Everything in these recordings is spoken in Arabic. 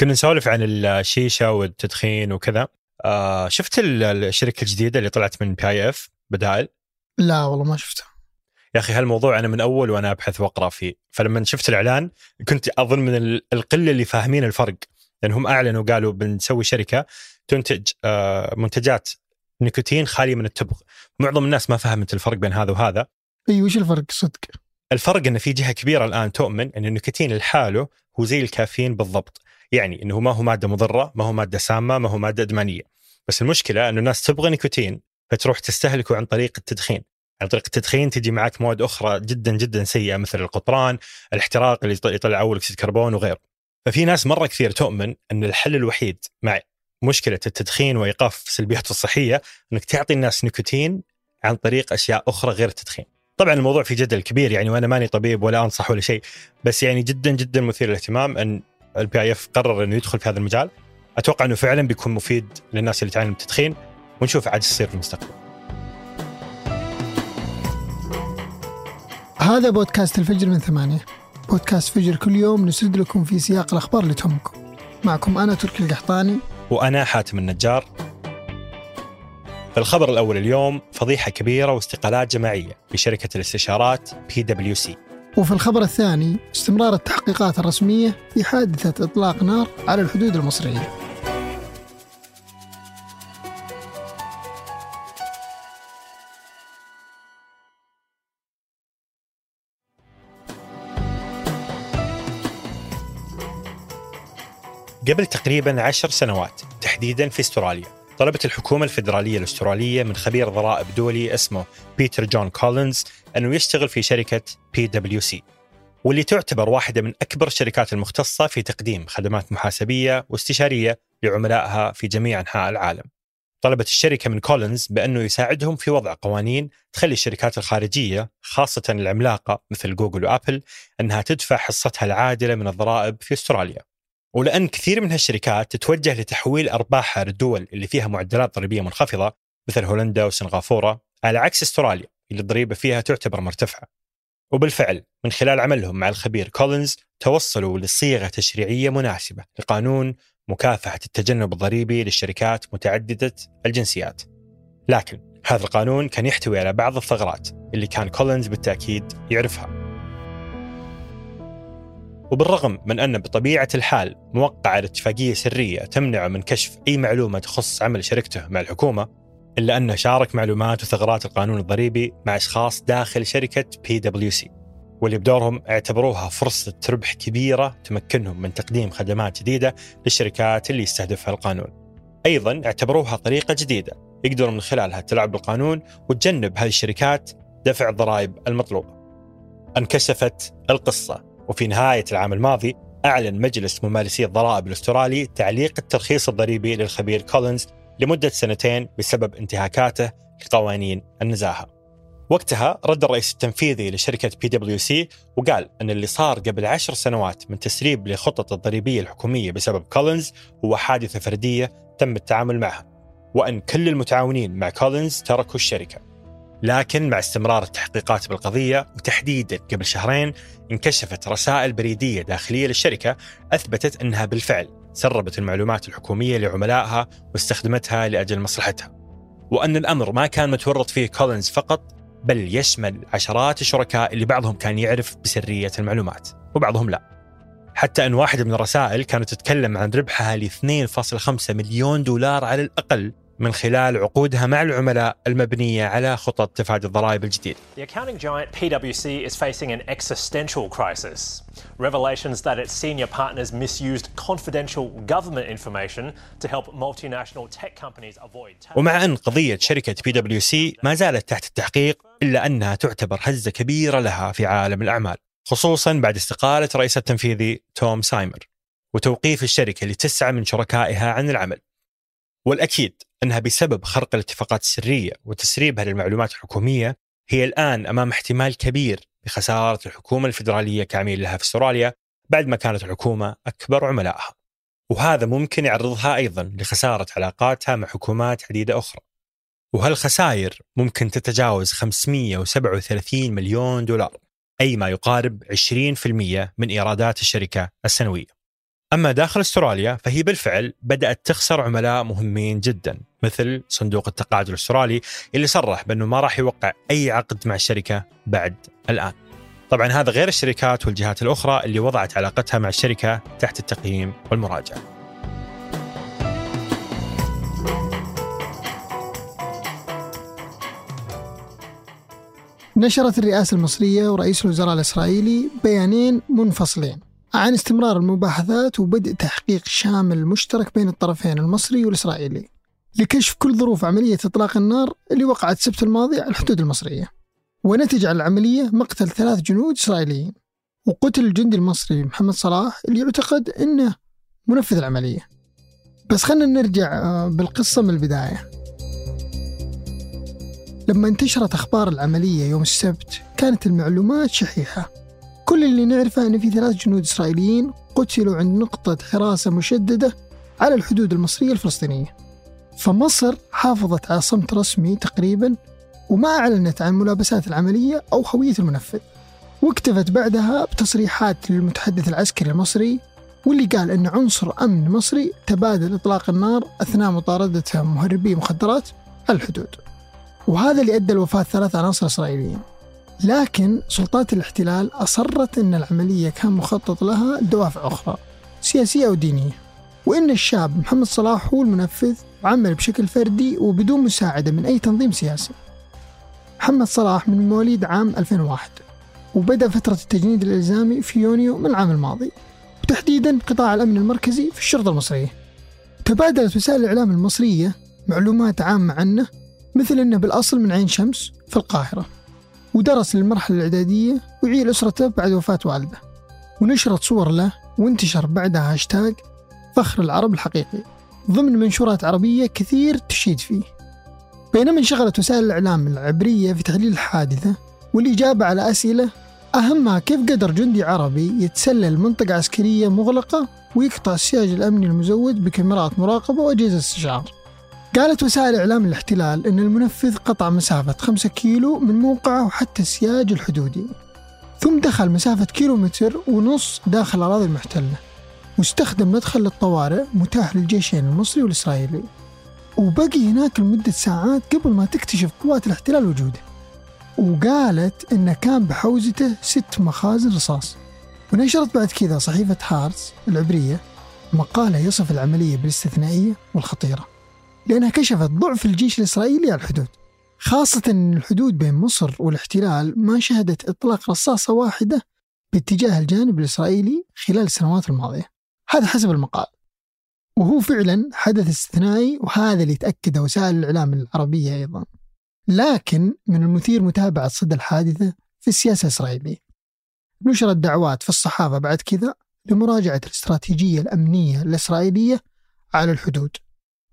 كنا نسولف عن الشيشة والتدخين وكذا. آه شفت الشركة الجديدة اللي طلعت من PIF بدائل لا والله ما شفته يا أخي هالموضوع أنا من أول وأنا أبحث وأقرأ فيه. فلما شفت الإعلان كنت أظن من القلة اللي فاهمين الفرق. لانهم أعلنوا قالوا بنسوي شركة تنتج آه منتجات نيكوتين خالية من التبغ. معظم الناس ما فهمت الفرق بين هذا وهذا. إي وش الفرق؟ صدق. الفرق إن في جهة كبيرة الآن تؤمن إن النيكوتين لحاله هو زي الكافيين بالضبط. يعني إنه ما هو مادة مضرة ما هو مادة سامة ما هو مادة أدمانية. بس المشكلة إنه الناس تبغى نيكوتين فتروح تستهلكه عن طريق التدخين. عن طريق التدخين تجي معك مواد أخرى جدا جدا سيئة مثل القطران الاحتراق اللي يطلع أول أكسيد كربون وغيره. ففي ناس مرة كثير تؤمن إن الحل الوحيد مع مشكلة التدخين وإيقاف سلبياته الصحية إنك تعطي الناس نيكوتين عن طريق أشياء أخرى غير التدخين. طبعا الموضوع في جدل كبير يعني وأنا ماني طبيب ولا أنصح ولا شيء بس يعني جدا جدا مثير للاهتمام إن ال PIF قرر إنه يدخل في هذا المجال. أتوقع إنه فعلا بيكون مفيد للناس اللي تعاني من التدخين ونشوف عاد يصير في المستقبل. هذا بودكاست الفجر من ثمانية. بودكاست فجر كل يوم نسرد لكم في سياق الأخبار اللي تهمكم. معكم أنا تركي القحطاني. وأنا حاتم النجار. الخبر الأول اليوم فضيحة كبيرة واستقالات جماعية بشركة الاستشارات بي دبليو سي وفي الخبر الثاني استمرار التحقيقات الرسمية في حادثة إطلاق نار على الحدود المصرية. قبل تقريبا عشر سنوات تحديدا في استراليا طلبت الحكومة الفيدرالية الأسترالية من خبير ضرائب دولي اسمه بيتر جون كولينز أنه يشتغل في شركة بي دبليو سي واللي تعتبر واحدة من أكبر الشركات المختصة في تقديم خدمات محاسبية واستشارية لعملائها في جميع أنحاء العالم. طلبت الشركة من كولينز بأنه يساعدهم في وضع قوانين تخلي الشركات الخارجية خاصة العملاقة مثل جوجل وأبل أنها تدفع حصتها العادلة من الضرائب في أستراليا. ولأن كثير من هالشركات تتوجه لتحويل أرباحها للدول اللي فيها معدلات ضريبية منخفضة مثل هولندا وسنغافورة على عكس أستراليا اللي الضريبة فيها تعتبر مرتفعة. وبالفعل من خلال عملهم مع الخبير كولينز توصلوا لصيغة تشريعية مناسبة لقانون مكافحة التجنب الضريبي للشركات متعددة الجنسيات. لكن هذا القانون كان يحتوي على بعض الثغرات اللي كان كولينز بالتأكيد يعرفها. وبالرغم من أن بطبيعة الحال موقع على اتفاقية سرية تمنعه من كشف أي معلومة تخص عمل شركته مع الحكومة إلا أنه شارك معلومات وثغرات القانون الضريبي مع أشخاص داخل شركة بي دبليو سي واللي بدورهم اعتبروها فرصة ربح كبيرة تمكنهم من تقديم خدمات جديدة للشركات اللي يستهدفها القانون. أيضا اعتبروها طريقة جديدة يقدرون من خلالها تلعب بالقانون وتجنب هذه الشركات دفع الضرائب المطلوبة. انكشفت القصة. وفي نهاية العام الماضي أعلن مجلس ممارسي الضرائب الأسترالي تعليق الترخيص الضريبي للخبير كولينز لمدة سنتين بسبب انتهاكاته لقوانين النزاهة. وقتها رد الرئيس التنفيذي لشركة بي دبليو سي وقال أن اللي صار قبل عشر سنوات من تسريب لخطط الضريبية الحكومية بسبب كولينز هو حادثة فردية تم التعامل معها وأن كل المتعاونين مع كولينز تركوا الشركة. لكن مع استمرار التحقيقات بالقضية وتحديدا قبل شهرين انكشفت رسائل بريدية داخلية للشركة أثبتت أنها بالفعل سربت المعلومات الحكومية لعملائها واستخدمتها لأجل مصلحتها. وأن الأمر ما كان متورط فيه كولينز فقط بل يشمل عشرات الشركاء اللي بعضهم كان يعرف بسرية المعلومات وبعضهم لا. حتى أن واحدة من الرسائل كانت تتكلم عن ربحها ل 2.5 مليون دولار على الأقل من خلال عقودها مع العملاء المبنية على خطط تفادي الضرائب الجديد. The accounting giant PwC is facing an existential crisis. Revelations that its senior partners misused confidential government information to help multinational tech companies avoid tax. ومع أن قضية شركة PwC ما زالت تحت التحقيق إلا أنها تعتبر هزة كبيرة لها في عالم الأعمال خصوصا بعد استقالة رئيس التنفيذي توم سايمر وتوقيف الشركة لتسعة من شركائها عن العمل والأكيد أنها بسبب خرق الاتفاقات السرية وتسريبها للمعلومات الحكومية هي الآن أمام احتمال كبير بخسارة الحكومة الفيدرالية كعميل لها في أستراليا بعد ما كانت الحكومة أكبر عملائها. وهذا ممكن يعرضها أيضا لخسارة علاقاتها مع حكومات عديدة أخرى. وهالخسائر ممكن تتجاوز 537 مليون دولار أي ما يقارب 20% من إيرادات الشركة السنوية؟ أما داخل أستراليا فهي بالفعل بدأت تخسر عملاء مهمين جدا. مثل صندوق التقاعد الأسترالي اللي صرح بأنه ما راح يوقع أي عقد مع الشركة بعد الآن. طبعا هذا غير الشركات والجهات الأخرى اللي وضعت علاقتها مع الشركة تحت التقييم والمراجعة. نشرت الرئاسة المصرية ورئيس الوزراء الإسرائيلي بيانين منفصلين عن استمرار المباحثات وبدء تحقيق شامل مشترك بين الطرفين المصري والإسرائيلي. لكشف كل ظروف عملية إطلاق النار اللي وقعت السبت الماضي على الحدود المصرية ونتج على العملية مقتل ثلاث جنود إسرائيليين وقتل الجندي المصري محمد صلاح اللي يعتقد أنه منفذ العملية. بس خلنا نرجع آه، بالقصة من البداية. لما انتشرت أخبار العملية يوم السبت كانت المعلومات شحيحة. كل اللي نعرفه أن في ثلاث جنود إسرائيليين قتلوا عند نقطة حراسة مشددة على الحدود المصرية الفلسطينية. فمصر حافظت على صمت رسمي تقريبا وما أعلنت عن ملابسات العملية أو هوية المنفذ. واكتفت بعدها بتصريحات للمتحدث العسكري المصري واللي قال أن عنصر أمن مصري تبادل إطلاق النار أثناء مطاردة مهربي مخدرات على الحدود. وهذا اللي أدى لوفاة ثلاث عناصر إسرائيليين. لكن سلطات الاحتلال أصرت أن العملية كان مخطط لها لدوافع أخرى سياسية ودينية وأن الشاب محمد صلاح هو المنفذ وعمل بشكل فردي وبدون مساعدة من أي تنظيم سياسي. محمد صلاح من مواليد عام 2001 وبدأ فترة التجنيد الإلزامي في يونيو من العام الماضي وتحديدا قطاع الأمن المركزي في الشرطة المصرية. تبادلت وسائل الإعلام المصرية معلومات عامة عنه مثل أنه بالأصل من عين شمس في القاهرة ودرس المرحلة الإعدادية وعيل أسرته بعد وفاة والده. ونشرت صور له وانتشر بعدها هاشتاج فخر العرب الحقيقي ضمن منشورات عربية كثير تشيد فيه. بينما انشغلت وسائل الإعلام العبرية في تحليل الحادثة والإجابة على أسئلة أهمها كيف قدر جندي عربي يتسلل منطقة عسكرية مغلقة ويقطع السياج الأمني المزود بكاميرات مراقبة وأجهزة استشعار. قالت وسائل إعلام الاحتلال أن المنفذ قطع مسافة 5 كيلو من موقعه وحتى السياج الحدودي ثم دخل مسافة كيلومتر ونص داخل الأراضي المحتلة. واستخدم مدخل للطوارئ متاح للجيشين المصري والإسرائيلي وبقي هناك لمدة ساعات قبل ما تكتشف قوات الاحتلال وجوده. وقالت إنه كان بحوزته ست مخازن رصاص. ونشرت بعد كذا صحيفة هارتس العبرية مقالة يصف العملية بالاستثنائية والخطيرة لأنها كشفت ضعف الجيش الإسرائيلي على الحدود. خاصة أن الحدود بين مصر والاحتلال ما شهدت إطلاق رصاصة واحدة باتجاه الجانب الإسرائيلي خلال السنوات الماضية. هذا حسب المقال. وهو فعلا حدث استثنائي وهذا اللي تأكد وسائل الإعلام العربية أيضا. لكن من المثير متابعة صدى الحادثة في السياسة الإسرائيلية. نشرت دعوات في الصحافة بعد كذا لمراجعة الاستراتيجية الأمنية الإسرائيلية على الحدود.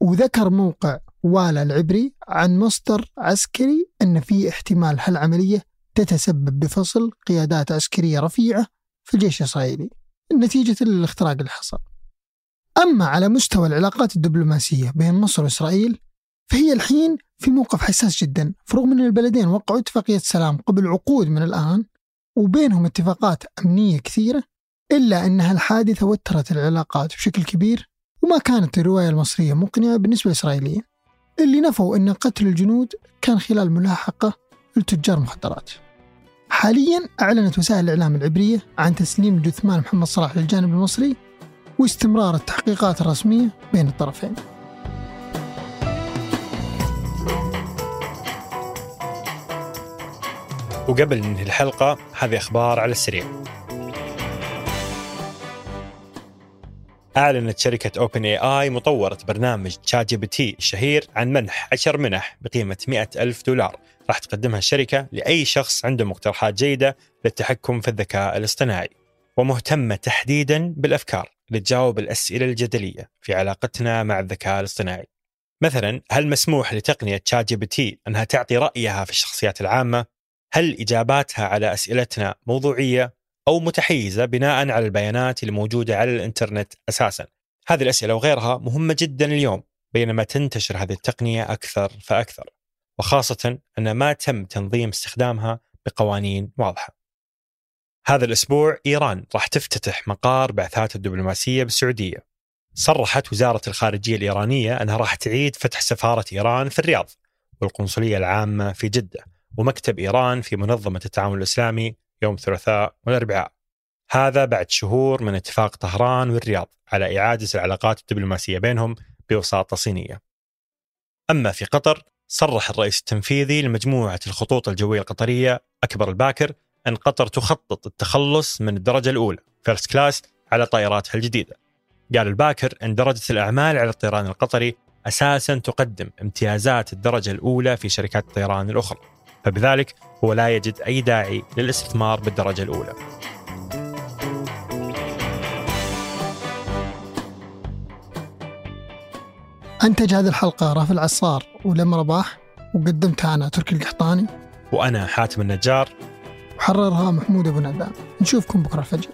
وذكر موقع والا العبري عن مصدر عسكري أن في احتمال هالعملية تتسبب بفصل قيادات عسكرية رفيعة في الجيش الإسرائيلي. نتيجة الاختراق اللي حصل. أما على مستوى العلاقات الدبلوماسية بين مصر وإسرائيل فهي الحين في موقف حساس جدا. فرغم أن البلدين وقعوا اتفاقية سلام قبل عقود من الآن وبينهم اتفاقات أمنية كثيرة إلا أنها الحادثة وترت العلاقات بشكل كبير وما كانت الرواية المصرية مقنعة بالنسبة للإسرائيليين اللي نفوا أن قتل الجنود كان خلال ملاحقة لتجار مخدرات. حاليا أعلنت وسائل الإعلام العبرية عن تسليم جثمان محمد صلاح للجانب المصري واستمرار التحقيقات الرسمية بين الطرفين. وقبل ننهي الحلقة هذه أخبار على السريع. أعلنت شركة OpenAI مطورة برنامج ChatGPT الشهير عن منح 10 منح بقيمة 100 ألف دولار. راح تقدمها الشركة لأي شخص عنده مقترحات جيدة للتحكم في الذكاء الاصطناعي ومهتمة تحديدا بالأفكار لتجاوب الأسئلة الجدلية في علاقتنا مع الذكاء الاصطناعي. مثلا هل مسموح لتقنية ChatGPT أنها تعطي رأيها في الشخصيات العامة؟ هل إجاباتها على أسئلتنا موضوعية أو متحيزة بناء على البيانات الموجودة على الإنترنت أساسا؟ هذه الأسئلة وغيرها مهمة جدا اليوم بينما تنتشر هذه التقنية أكثر فأكثر. وخاصة أن ما تم تنظيم استخدامها بقوانين واضحة. هذا الأسبوع إيران راح تفتتح مقار بعثات الدبلوماسية بالسعودية. صرحت وزارة الخارجية الإيرانية أنها راح تعيد فتح سفارة إيران في الرياض والقنصلية العامة في جدة ومكتب إيران في منظمة التعاون الإسلامي يوم الثلاثاء والأربعاء. هذا بعد شهور من اتفاق طهران والرياض على إعادة العلاقات الدبلوماسية بينهم بوساطة صينية. أما في قطر صرح الرئيس التنفيذي لمجموعة الخطوط الجوية القطرية أكبر الباكر أن قطر تخطط التخلص من الدرجة الأولى first class على طائراتها الجديدة. قال الباكر أن درجة الأعمال على الطيران القطري أساسا تقدم امتيازات الدرجة الأولى في شركات الطيران الأخرى فبذلك هو لا يجد أي داعي للاستثمار بالدرجة الأولى. أنتج هذه الحلقة رافع العصار ولم رباح وقدمتها أنا تركي القحطاني. وأنا حاتم النجار. وحررها محمود أبو ندام. نشوفكم بكرة الفجر.